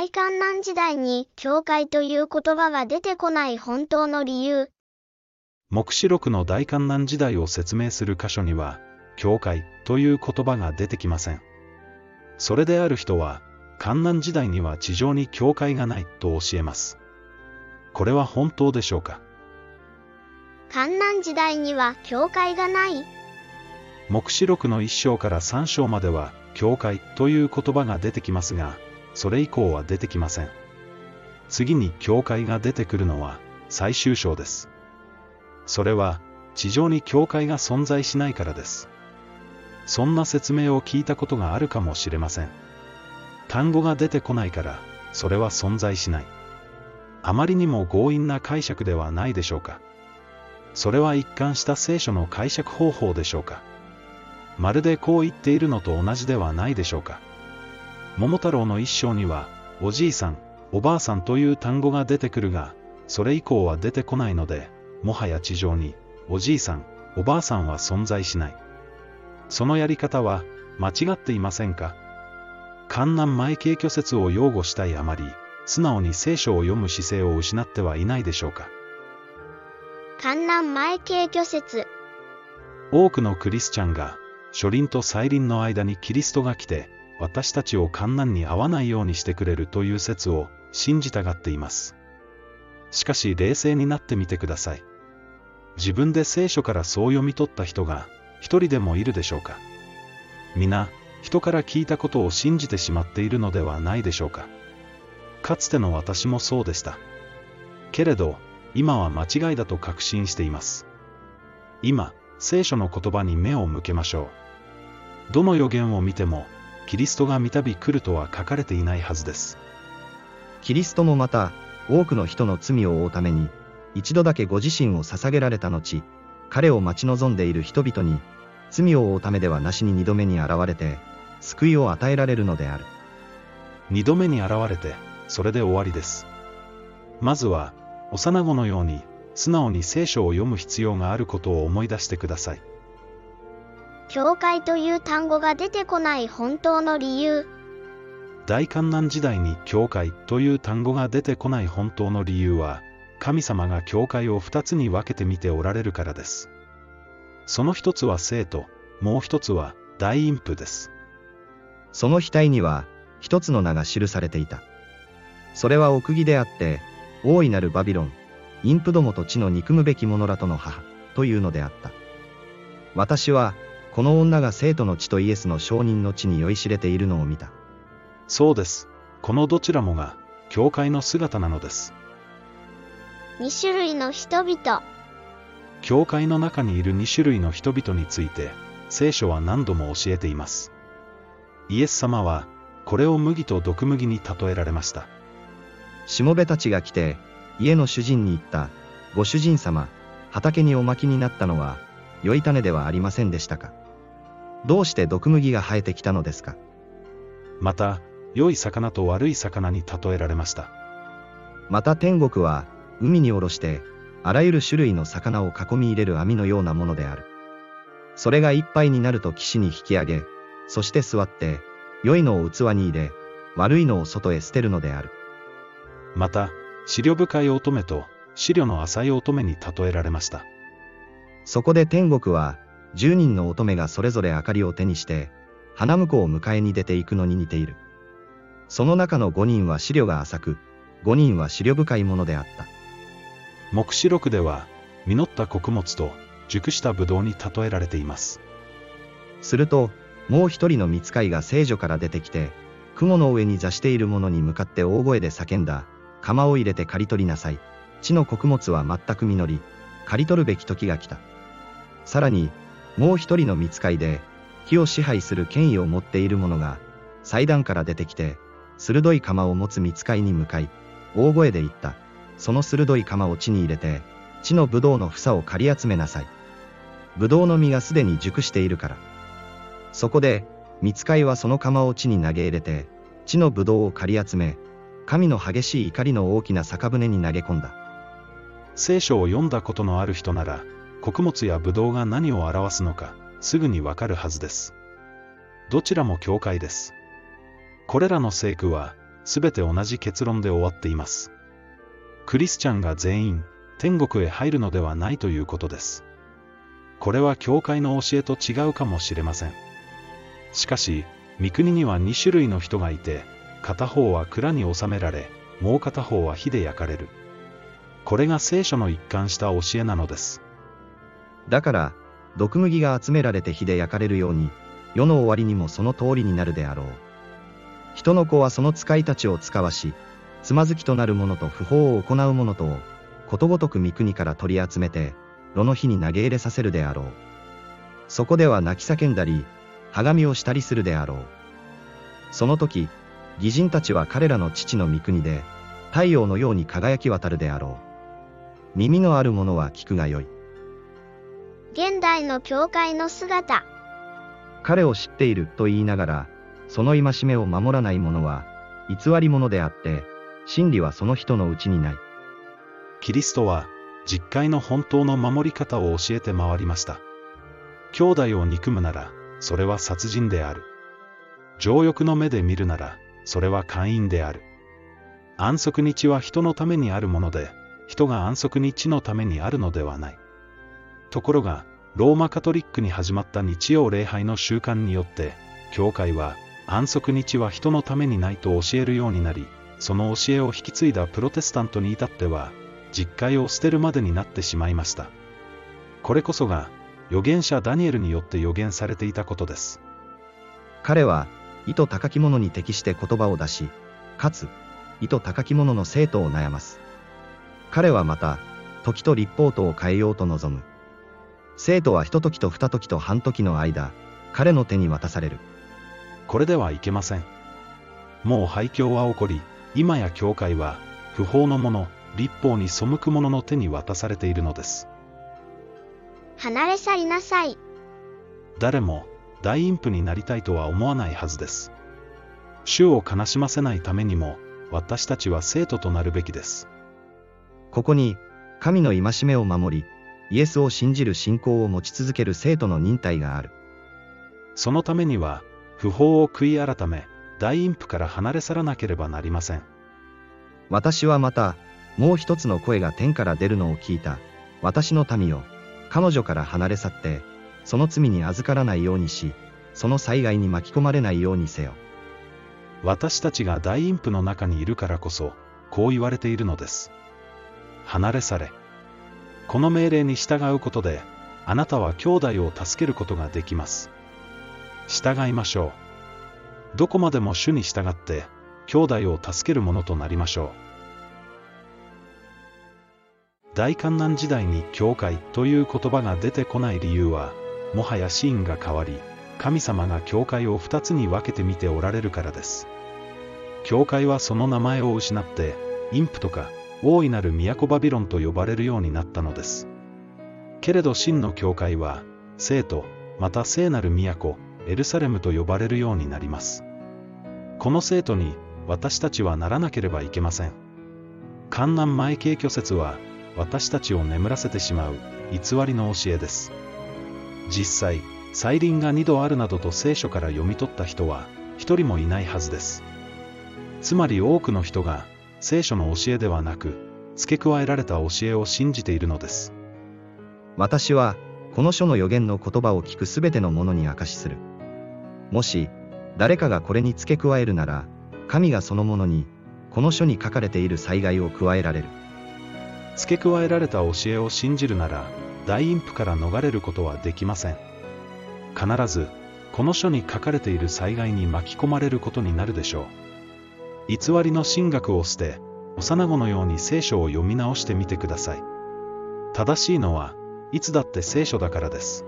大観難時代に教会という言葉が出てこない本当の理由。黙示録の大観難時代を説明する箇所には、教会という言葉が出てきません。それである人は、観難時代には地上に教会がないと教えます。これは本当でしょうか？観難時代には教会がない？黙示録の1章から3章までは、教会という言葉が出てきますが、それ以降は出てきません。次に教会が出てくるのは最終章です。それは地上に教会が存在しないからです。そんな説明を聞いたことがあるかもしれません。単語が出てこないから、それは存在しない。あまりにも強引な解釈ではないでしょうか。それは一貫した聖書の解釈方法でしょうか。まるでこう言っているのと同じではないでしょうか。桃太郎の一章には、おじいさん、おばあさんという単語が出てくるが、それ以降は出てこないので、もはや地上に、おじいさん、おばあさんは存在しない。そのやり方は、間違っていませんか？観南前景挙説を擁護したいあまり、素直に聖書を読む姿勢を失ってはいないでしょうか？観南前景挙説多くのクリスチャンが、初輪と再臨の間にキリストが来て、私たちを観難に合わないようにしてくれるという説を信じたがっています。しかし冷静になってみてください。自分で聖書からそう読み取った人が一人でもいるでしょうか皆、人から聞いたことを信じてしまっているのではないでしょうかかつての私もそうでした。けれど、今は間違いだと確信しています。今、聖書の言葉に目を向けましょう。どの予言を見ても、キリストが見たび来るとは書かれていないはずです。キリストもまた、多くの人の罪を負うために、一度だけご自身を捧げられた後、彼を待ち望んでいる人々に、罪を負うためではなしに二度目に現れて、救いを与えられるのである。二度目に現れて、それで終わりです。まずは、幼子のように、素直に聖書を読む必要があることを思い出してください。教会という単語が出てこない本当の理由。大観難時代に教会という単語が出てこない本当の理由は、神様が教会を二つに分けてみておられるからです。その一つは生徒、もう一つは大陰譜です。その額には、一つの名が記されていた。それは奥義であって、大いなるバビロン、陰譜どもと地の憎むべき者らとの母、というのであった。私は、この女が生徒の血とイエスの証人の地に酔いしれているのを見た。そうです。このどちらもが、教会の姿なのです。二種類の人々。教会の中にいる二種類の人々について、聖書は何度も教えています。イエス様は、これを麦と毒麦に例えられました。しもべたちが来て、家の主人に言った、ご主人様、畑におまきになったのは、良い種ではありませんでしたか？どうして毒麦が生えてきたのですか？また、良い魚と悪い魚に例えられました。また天国は、海に下ろして、あらゆる種類の魚を囲み入れる網のようなものである。それがいっぱいになると岸に引き上げ、そして座って、良いのを器に入れ、悪いのを外へ捨てるのである。また、資料深い乙女と、資料の浅い乙女に例えられました。そこで天国は、10人の乙女がそれぞれ明かりを手にして、花婿を迎えに出ていくのに似ている。その中の5人は資料が浅く、5人は資料深いものであった。目視録では、実った穀物と熟したブドウに例えられています。すると、もう一人の見つかいが聖女から出てきて、雲の上に座している者に向かって大声で叫んだ。釜を入れて刈り取りなさい。地の穀物は全く実り、刈り取るべき時が来た。さらに、もう一人の見つかいで、火を支配する権威を持っている者が、祭壇から出てきて、鋭い釜を持つ見つかいに向かい、大声で言った。その鋭い釜を地に入れて、地のブドウの房を刈り集めなさい。ブドウの実がすでに熟しているから。そこで、見つかいはその釜を地に投げ入れて、地のブドウを刈り集め、神の激しい怒りの大きな酒舟に投げ込んだ。聖書を読んだことのある人なら、穀物やブドウが何を表すのか、すぐにわかるはずです。どちらも教会です。これらの聖句は、すべて同じ結論で終わっています。クリスチャンが全員、天国へ入るのではないということです。これは教会の教えと違うかもしれません。しかし、三国には2種類の人がいて、片方は蔵に収められ、もう片方は火で焼かれる。これが聖書の一貫した教えなのです。だから、毒麦が集められて火で焼かれるように、世の終わりにもその通りになるであろう。人の子はその使いたちを使わし、つまずきとなる者と不法を行う者とを、ことごとく三国から取り集めて、炉の火に投げ入れさせるであろう。そこでは泣き叫んだり、はがみをしたりするであろう。その時、義人たちは彼らの父の御国で、太陽のように輝き渡るであろう。耳のある者は聞くがよい。現代の教会の姿。彼を知っていると言いながら、その戒めを守らない者は、偽り者であって、真理はその人のうちにない。キリストは、実会の本当の守り方を教えて回りました。兄弟を憎むなら、それは殺人である。情欲の目で見るなら、それは姦淫である。安息日は人のためにあるもので、人が安息日のためにあるのではない。ところが、ローマカトリックに始まった日曜礼拝の習慣によって、教会は安息日は人のためにないと教えるようになり、その教えを引き継いだプロテスタントに至っては、実会を捨てるまでになってしまいました。これこそが、預言者ダニエルによって予言されていたことです。彼は、意図高き者に適して言葉を出し、かつ、意図高き者の生徒を悩ます。彼はまた、時と立法とを変えようと望む。生徒は一時と二時と半時の間、彼の手に渡される。これではいけません。もう廃墟は起こり、今や教会は、不法の者、立法に背く者の手に渡されているのです。離れ去りなさい。誰も、大陰譜になりたいとは思わないはずです。主を悲しませないためにも、私たちは生徒となるべきです。ここに、神の戒めを守り、イエスを信じる信仰を持ち続ける生徒の忍耐がある。そのためには、不法を悔い改め、大陰譜から離れ去らなければなりません。私はまた、もう一つの声が天から出るのを聞いた。私の民よ、彼女から離れ去って、その罪に預からないようにし、その災害に巻き込まれないようにせよ。私たちが大陰譜の中にいるからこそ、こう言われているのです。離れ去れ。この命令に従うことで、あなたは兄弟を助けることができます。従いましょう。どこまでも主に従って、兄弟を助けるものとなりましょう。大観難時代に教会という言葉が出てこない理由は、もはやシーンが変わり、神様が教会を二つに分けて見ておられるからです。教会はその名前を失って、陰譜とか、大いなる都バビロンと呼ばれるようになったのです。けれど真の教会は、聖と、また聖なる都、エルサレムと呼ばれるようになります。この生徒に、私たちはならなければいけません。観南前景挙説は、私たちを眠らせてしまう、偽りの教えです。実際、再臨が二度あるなどと聖書から読み取った人は、一人もいないはずです。つまり多くの人が、聖書の教えではなく、付け加えられた教えを信じているのです。私は、この書の予言の言葉を聞くすべての者に証しする。もし、誰かがこれに付け加えるなら、神がその者に、この書に書かれている災害を加えられる。付け加えられた教えを信じるなら、大陰譜から逃れることはできません。必ず、この書に書かれている災害に巻き込まれることになるでしょう。偽りの神学を捨て、幼子のように聖書を読み直してみてください。正しいのは、いつだって聖書だからです。